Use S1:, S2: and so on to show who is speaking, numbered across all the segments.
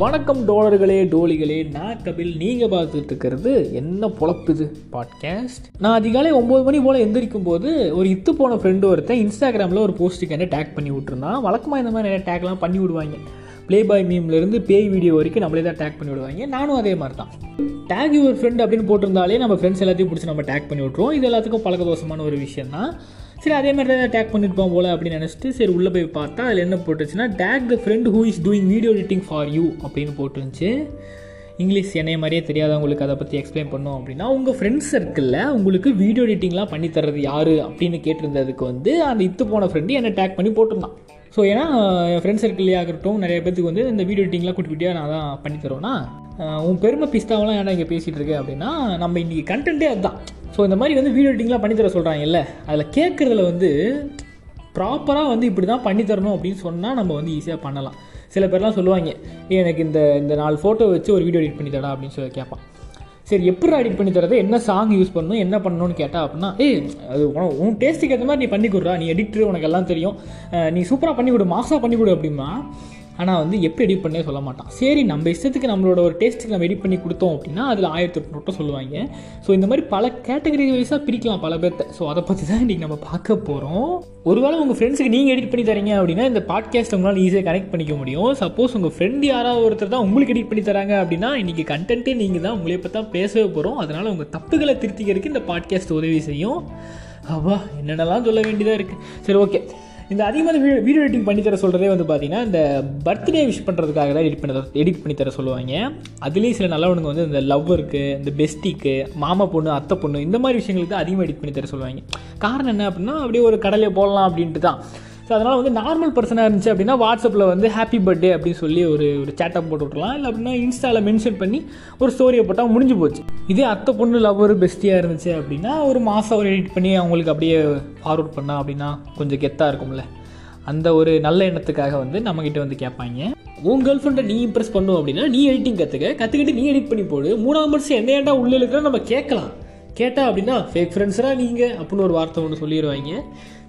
S1: வணக்கம் டோலர்களே டோலிகளே நான் கபில் நீங்கள் பார்த்துட்டு இருக்கிறது என்ன பொழப்புது பாட்காஸ்ட் நான் அதிகாலை ஒம்பது மணி போல் எந்திரிக்கும் போது ஒரு இத்து போன ஃப்ரெண்டு ஒருத்தன் இன்ஸ்டாகிராமில் ஒரு போஸ்ட்டுக்கு என்ன டேக் பண்ணி விட்டுருந்தான். வழக்கமாக இந்த மாதிரி நிறைய டேக்லாம் பண்ணி விடுவாங்க. ப்ளே பாய் மீம்லேருந்து பேய் வீடியோ வரைக்கும் நம்மளே தான் டேக் பண்ணி விடுவாங்க. நானும் அதே மாதிரி தான் டேக் யுவர் ஃப்ரெண்ட் அப்படின்னு போட்டிருந்தாலே நம்ம ஃப்ரெண்ட்ஸ் எல்லாத்தையும் பிடிச்சி நம்ம டேக் பண்ணி விட்ருவோம் இது எல்லாத்துக்கும் பழக்க தோஷமான ஒரு விஷயம் தான் சரி அதே மாதிரி தான் டேக் பண்ணியிருப்பான் போல் அப்படின்னு நினச்சிட்டு சரி உள்ளே போய் பார்த்தா அதில் என்ன போட்டுச்சுன்னா tag the friend who is doing video editing for you அப்படின்னு போட்டுருந்துச்சு. இங்கிலீஷ் என்னைய மாதிரியே தெரியாதவங்களுக்கு அதை பற்றி எக்ஸ்பிளைன் பண்ணோம் அப்படின்னா உங்கள் ஃப்ரெண்ட்ஸ் சர்க்கிளில் உங்களுக்கு வீடியோ எடிட்டிங்லாம் பண்ணி தர்றது யார் அப்படின்னு கேட்டிருந்ததுக்கு வந்து அந்த இத்து போன ஃப்ரெண்டு என்னை டேக் பண்ணி போட்டிருந்தான். ஸோ ஏன்னா என் ஃப்ரெண்ட்ஸ் சர்க்கிள்லேயே ஆகட்டும் நிறைய பேத்துக்கு வந்து இந்த வீடியோ எடிட்டிங்லாம் குட்டி குட்டியாக நான் தான் பண்ணி தருவேன்னா உன் பெருமை பிஸ்தாவெல்லாம் ஏன்னா இங்கே பேசிகிட்டு இருக்கேன் அப்படின்னா நம்ம இன்றைக்கி கண்டென்ட்டே அதுதான். ஸோ இந்த மாதிரி வந்து வீடியோ எடிட்டிங்லாம் பண்ணித்தர தர சொல்கிறாங்கல்ல அதில் கேட்குறதுல வந்து ப்ராப்பராக வந்து இப்படி தான் பண்ணி தரணும் அப்படின்னு சொன்னால் நம்ம வந்து ஈஸியாக பண்ணலாம். சில பேர்லாம் சொல்லுவாங்க எனக்கு இந்த இந்த நாலு ஃபோட்டோ வச்சு ஒரு வீடியோ எடிட் பண்ணி தடா அப்படின்னு சொல்லி கேட்பான். சரி எப்படி எடிட் பண்ணி தரது? என்ன சாங் யூஸ் பண்ணணும்? என்ன பண்ணணும்னு கேட்டால் அப்படின்னா ஏய் அது உன் டேஸ்ட்டுக்கு ஏற்ற மாதிரி நீ பண்ணி கொடுறா நீ எடிட்டர் உனக்கு எல்லாம் தெரியும். நீ சூப்பராக பண்ணி கொடு மாசாக பண்ணி கொடு அப்படின்னா ஆனால் வந்து எப்படி எடிட் பண்ணே சொல்ல மாட்டான். சரி நம்ம இஷ்டத்துக்கு நம்மளோட ஒரு டேஸ்ட்டுக்கு நம்ம எடிட் பண்ணி கொடுத்தோம் அப்படின்னா அதில் ஆயிரத்தி எட்டு நோட்டம் சொல்லுவாங்க. ஸோ இந்த மாதிரி பல கேட்டகரி வைஸாக பிரிக்கலாம் பல பேர்த்த. ஸோ அதை பற்றி தான் இன்றைக்கி நம்ம பார்க்க போகிறோம் ஒருவேளை உங்கள் ஃப்ரெண்ட்ஸுக்கு நீங்கள் எடிட் பண்ணி தரீங்க அப்படின்னா இந்த பாட்காஸ்ட் உங்களால் ஈஸியாக கனெக்ட் பண்ணிக்க முடியும். சப்போஸ் உங்கள் ஃப்ரெண்ட் யாராவது ஒருத்தர் தான் உங்களுக்கு எடிட் பண்ணி தராங்க அப்படின்னா இன்றைக்கி கண்டென்ட்டே நீங்கள் தான் உங்களை பற்றி தான் பேசவே போகிறோம் அதனால் உங்கள் தப்புகளை திருத்திக்கிறதுக்கு இந்த பாட்காஸ்ட் உதவி செய்யும். அப்பா என்னென்னலாம் சொல்ல வேண்டியதாக இருக்குது சரி ஓகே இந்த அதிகமாக வீடியோ வீடியோ எடிட்டிங் பண்ணி தர சொல்கிறதே வந்து பார்த்தீங்கன்னா இந்த பர்த்டே விஷ் பண்ணுறதுக்காக தான் எடிட் பண்ண எடிட் பண்ணி தர சொல்லுவாங்க. அதுலேயும் சில நல்லவனுங்க வந்து இந்த லவ்வருக்கு இந்த பெஸ்டிக்கு மாமா பொண்ணு அத்தை பொண்ணு இந்த மாதிரி விஷயங்களுக்கு தான் அதிகமாக எடிட் பண்ணி தர சொல்லுவாங்க. காரணம் என்ன அப்படின்னா அப்படியே ஒரு கடலையை போடலாம் அப்படின்ட்டு தான் ஸோ அதனால் வந்து நார்மல் பர்சனாக இருந்துச்சு அப்படின்னா வாட்ஸ்அப்பில் வந்து ஹாப்பி பர்த்டே அப்படின்னு சொல்லி ஒரு ஒரு சேட்டப் போட்டு விட்றலாம் இல்லை அப்படின்னா இன்ஸ்டாவில் மென்ஷன் பண்ணி ஒரு ஸ்டோரியை போட்டால் முடிஞ்சு போச்சு. இதே அத்தை பொண்ணு லவ்வர் பெஸ்ட்டியாக இருந்துச்சு அப்படின்னா ஒரு மாதம் ஒரு எடிட் பண்ணி அவங்களுக்கு அப்படியே ஃபார்வர்ட் பண்ணா அப்படின்னா கொஞ்சம் கெத்தாக இருக்கும்ல. அந்த ஒரு நல்ல எண்ணத்துக்காக வந்து நம்மக்கிட்ட வந்து கேட்பாங்க. உன் கேர்ள் ஃப்ரெண்டை நீ இம்ப்ரெஸ் பண்ணும் அப்படின்னா நீ எடிட்டிங் கற்றுக்க கற்றுக்கிட்டு நீ எடிட் பண்ணி போடு. மூணாவது மனுஷன் என்ன ஏன்டா உள்ளே இருக்கிற நம்ம கேட்கலாம். கேட்டா அப்படின்னா ஃபேக் ஃப்ரெண்ட்ஸராக நீங்கள் அப்படின்னு ஒரு வார்த்தை ஒன்று சொல்லிடுவாங்க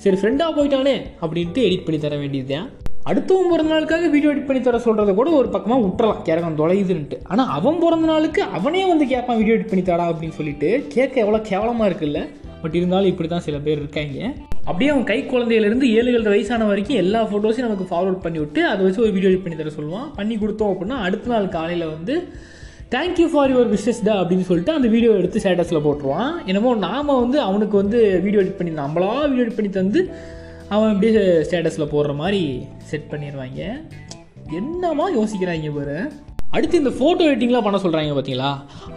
S1: சரி ஃப்ரெண்டாக போயிட்டானே அப்படின்ட்டு எடிட் பண்ணி தர வேண்டியதுதான். அடுத்தவன் பிறந்த நாளுக்காக வீடியோ எடிட் பண்ணி தர சொல்கிறத கூட ஒரு பக்கமாக விட்டுறலாம். கேரகம் தொலையுதுன்ட்டு ஆனால் அவன் பிறந்த நாளுக்கு அவனே வந்து கேட்பான் வீடியோ எடிட் பண்ணி தரா அப்படின்னு சொல்லிட்டு. கேட்க எவ்வளோ கேவலமாக இருக்குல்ல. பட் இருந்தாலும் இப்படி தான் சில பேர் இருக்காங்க. அப்படியே அவன் கை குழந்தையிலேருந்து ஏழு ஏழு வயசான வரைக்கும் எல்லா ஃபோட்டோஸையும் நமக்கு ஃபார்வர்ட் பண்ணி விட்டு அதை வச்சு ஒரு வீடியோ எடிட் பண்ணி தர சொல்லுவான். பண்ணி கொடுத்தோம் அப்படின்னா அடுத்த நாள் காலையில் வந்து தேங்க்யூ ஃபார் யுவர் விஷஸ்டா அப்படின்னு சொல்லிட்டு அந்த வீடியோ எடுத்து ஸ்டேட்டஸில் போட்டுருவான். என்னமோ நாம் வந்து அவனுக்கு வந்து வீடியோ எடிட் பண்ணி நம்மளா வீடியோ எடிட் பண்ணி தந்து அவன் அப்படியே ஸ்டேட்டஸில் போடுற மாதிரி செட் பண்ணிடுவாங்க என்னமா யோசிக்கிறாங்க பாரு. அடுத்து இந்த ஃபோட்டோ எடிட்டிங்லாம் பண்ண சொல்கிறாங்க பார்த்தீங்களா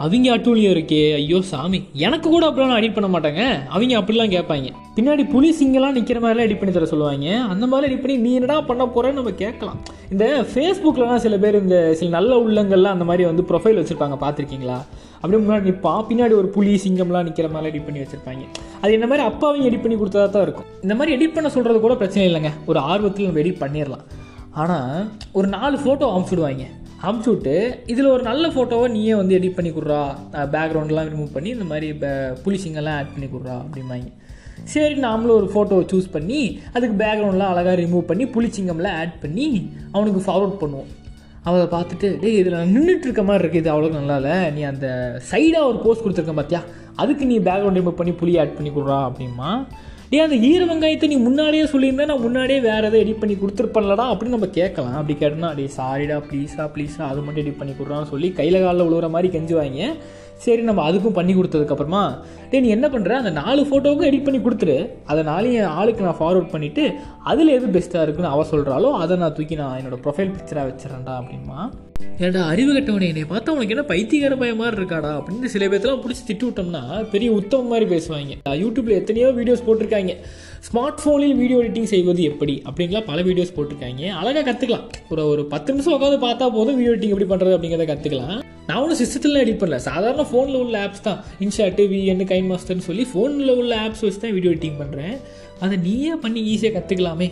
S1: அவங்க அட்டூழியம் இருக்கே. ஐயோ சாமி. எனக்கு கூட அப்படிலாம் எடிட் பண்ண மாட்டாங்க. அவங்க அப்படிலாம் கேட்பாங்க. பின்னாடி புலி சிங்கெல்லாம் நிற்கிற மாதிரிலாம் எடிட் பண்ணி தர சொல்லுவாங்க. அந்த மாதிரி எடிட் பண்ணி நீ என்னடா பண்ண போகிறேன்னு நம்ம கேட்கலாம். இந்த ஃபேஸ்புக்கில்லாம் சில பேர் இந்த சில நல்ல உள்ளங்கள்லாம் அந்த மாதிரி வந்து ப்ரொஃபைல் வச்சுருப்பாங்க. பார்த்துருக்கீங்களா? அப்படியே முன்னாடி நிற்பான் பின்னாடி ஒரு புலி சிங்கம்லாம் நிற்கிற மாதிரி எடிட் பண்ணி வச்சுருப்பாங்க. அது என்ன மாதிரி அப்பாவையும் எடிட் பண்ணி கொடுத்ததா தான் இருக்கும். இந்த மாதிரி எடிட் பண்ண சொல்கிறது கூட பிரச்சனை இல்லைங்க. ஒரு ஆர்வத்தில் நம்ம எடிட் பண்ணிடலாம் ஆனால் ஒரு நாலு ஃபோட்டோ அமுச்சுடுவாங்க அமுச்சு விட்டு இதில் ஒரு நல்ல ஃபோட்டோவை நீயே வந்து எடிட் பண்ணி கொடுறா. பேக்ரவுண்ட்லாம் ரிமூவ் பண்ணி இந்த மாதிரி புலிசிங்கெல்லாம் ஆட் பண்ணி கொடுறா அப்படிம்பாங்க. சரி நாமளும் ஒரு ஃபோட்டோவை சூஸ் பண்ணி அதுக்கு பேக்ரவுண்ட்லாம் அழகாக ரிமூவ் பண்ணி புளிச்சிங்கம்லாம் ஆட் பண்ணி அவனுக்கு ஃபார்வர்ட் பண்ணுவோம். அவளை பார்த்துட்டு டேய் இதில் நான் நின்றுட்டு இருக்க மாதிரி இருக்குது இது அவ்வளோ நல்லா இல்லை. நீ அந்த சைடாக ஒரு போஸ்ட் கொடுத்துருக்க பார்த்தியா அதுக்கு நீ பேக்ரவுண்ட் ரிமூவ் பண்ணி புளி ஆட் பண்ணி கொடுறா. அப்படிமா டேய் அந்த ஈர வெங்காயத்தை நீ முன்னாடியே சொல்லியிருந்தா நான் முன்னாடியே வேறு எதை எடிட் பண்ணி கொடுத்துருப்பேன்லடா அப்படின்னு நம்ம கேட்கலாம். அப்படி கேட்டோம்னா டே சாரிடா ப்ளீஸா ப்ளீஸா அது மட்டும் எடிட் பண்ணி கொடுறான்னு சொல்லி கையில் காலில் விழுகிற மாதிரி கெஞ்சுவாங்க சரி நம்ம அதுக்கும் பண்ணி கொடுத்ததுக்கப்புறமா டே நீ என்ன பண்ணுற அந்த நாலு ஃபோட்டோவுக்கும் எடிட் பண்ணி கொடுத்துரு. அதை நாளையும் என் ஆளுக்கு நான் ஃபார்வர்ட் பண்ணிவிட்டு அதில் எது பெஸ்ட்டாக இருக்குன்னு அவ சொல்கிறாலோ அதை நான் தூக்கி நான் என்னோடய ப்ரொஃபைல் பிக்சராக வச்சிடறேன்டா அப்படின்மா ஏன்டா அறிவு கட்டவனே என்னை பார்த்தா உனக்கு என்ன பைத்தியகார பய மாதிரி இருக்காடா? அப்படின்னு சில பேர்த்தெல்லாம் பிடிச்சி திட்டு விட்டோம்னா பெரிய உத்தமம் மாதிரி பேசுவாங்க. யூடியூப்பில் எத்தனையோ வீடியோஸ் போட்டிருக்காங்க. ஸ்மார்ட் ஃபோனில் வீடியோ எடிட்டிங் செய்வது எப்படி? அப்படின்லாம் பல வீடியோஸ் போட்டிருக்காங்க. அழகாக கற்றுக்கலாம் ஒரு ஒரு பத்து நிமிஷம் உட்காந்து பார்த்தா போதும் வீடியோ எடிட்டிங் எப்படி பண்ணுறது அப்படிங்கிறத கற்றுக்கலாம் நான் ஒன்றும் சிஸ்டத்தில் எடிட் பண்ணல. சாதாரண ஃபோனில் உள்ள ஆப்ஸ் தான். இன்ஷாட்டு விஎன்னு கைன் மாஸ்டர்னு சொல்லி ஃபோனில் உள்ள ஆப்ஸ் வச்சு தான் வீடியோ எடிட்டிங் பண்ணுறேன் அதை நீயே பண்ணி ஈஸியாக கற்றுக்கலாமே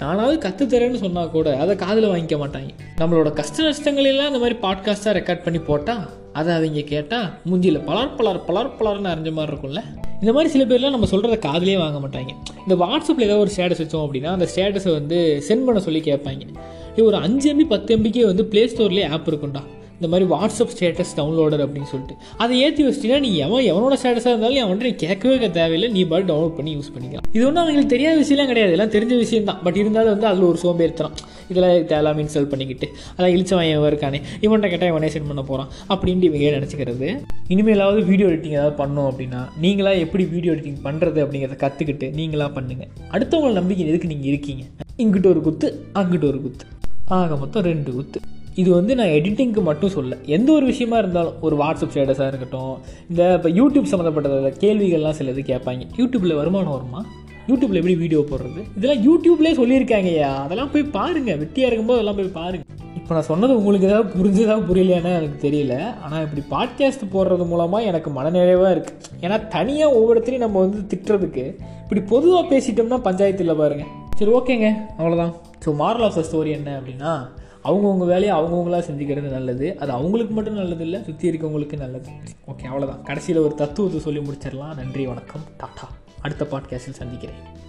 S1: நானாவது கற்றுத்தரேன்னு சொன்னால் கூட அதை காதில் வாங்கிக்க மாட்டாங்க. நம்மளோட கஷ்ட நஷ்டங்களெல்லாம் இந்த மாதிரி பாட்காஸ்ட்டாக ரெக்கார்ட் பண்ணி போட்டால் அதை அவங்க கேட்டால் மூஞ்சியில் பலர் பலர் பலர் பலர்னு அறிஞ்ச மாதிரி இருக்கும்ல. இந்த மாதிரி சில பேர்லாம் நம்ம சொல்கிறத காதலே வாங்க மாட்டாங்க. இந்த வாட்ஸ்அப்பில் ஏதாவது ஒரு ஸ்டேட்டஸ் வச்சோம் அப்படின்னா அந்த ஸ்டேட்டஸை வந்து சென்ட் பண்ண சொல்லி கேட்பாங்க. இது ஒரு அஞ்சு எம்பி பத்து எம்பிக்கே வந்து ப்ளே ஸ்டோர்லேயே ஆப் இருக்கும்டா. இந்த மாதிரி வாட்ஸ்அப் ஸ்டேட்டஸ் டவுன்லோடர் அப்படின்னு சொல்லிட்டு. அதை ஏற்றி வச்சிட்டீங்கன்னா நீ எவன் எவனோட ஸ்டேட்டஸாக இருந்தாலும் நீ அவன்கிட்ட நீ கேட்கவே தேவையில்லை. நீ பாட்டு டவுன்லோட் பண்ணி யூஸ் பண்ணிக்கலாம். இது ஒன்றும் அவங்களுக்கு தெரியாத விஷயம்லாம் கிடையாது. எல்லாம் தெரிஞ்ச விஷயம் தான். பட் இருந்தாலும் வந்து அதில் ஒரு சோம்பேறித்தனம் இதெல்லாம் தேவையில்லாம இன்ஸ்டால் பண்ணிக்கிட்டு அதான் இழிச்சவன் இவன் இருக்கானே. இவன்கிட்ட கேட்டால் இவனே சென்ட் பண்ண போகிறான் அப்படின்ட்டு இவங்க நினச்சிக்கிறது. இனிமேலாவது வீடியோ எடிட்டிங் ஏதாவது பண்ணோம் அப்படின்னா நீங்களா எப்படி வீடியோ எடிட்டிங் பண்ணுறது அப்படிங்கிறத கற்றுக்கிட்டு நீங்களா பண்ணுங்கள் அடுத்தவங்க நம்பிக்கை எதுக்கு நீங்கள் இருக்கீங்க? இங்கிட்ட ஒரு குத்து அங்கிட்ட ஒரு குத்து. ஆக மொத்தம் ரெண்டு குத்து. இது வந்து நான் எடிட்டிங்க்கு மட்டும் சொல்ல எந்த ஒரு விஷயமா இருந்தாலும் ஒரு வாட்ஸ்அப் ஸ்டேட்டஸாக இருக்கட்டும் இந்த இப்போ யூடியூப் சம்மந்தப்பட்ட கேள்விகள்லாம் சிலது கேட்பாங்க. யூடியூப்பில் வருமானம் வருமா? யூடியூப்பில் எப்படி வீடியோ போடுறது? இதெல்லாம் யூடியூப்லேயே சொல்லியிருக்காங்கய்யா. அதெல்லாம் போய் பாருங்கள் வெட்டியாக இருக்கும்போது அதெல்லாம் போய் பாருங்கள் இப்போ நான் சொன்னது உங்களுக்கு ஏதாவது புரிஞ்சதா புரியலையான்னு எனக்கு தெரியல. ஆனால் இப்படி பாட்காஸ்ட் போடுறது மூலமாக எனக்கு மனநிறைவாக இருக்குது ஏன்னா தனியாக ஒவ்வொருத்தரையும் நம்ம வந்து திட்டுறதுக்கு இப்படி பொதுவாக பேசிட்டோம்னா பஞ்சாயத்தில் பாருங்க. பாருங்கள் சரி ஓகேங்க. அவ்வளோதான் so moral of the story என்ன அப்படின்னா அவங்கவுங்க வேலையை அவங்கவுங்களா செஞ்சுக்கிறது நல்லது. அது அவங்களுக்கு மட்டும் நல்லது இல்லை சுற்றி இருக்கவங்களுக்கு நல்லது. ஓகே அவ்வளோதான் கடைசியில் ஒரு தத்துவத்தை சொல்லி முடிச்சிடலாம். நன்றி வணக்கம். டாட்டா. அடுத்த பாட்காஸ்டில் சந்திக்கிறேன்.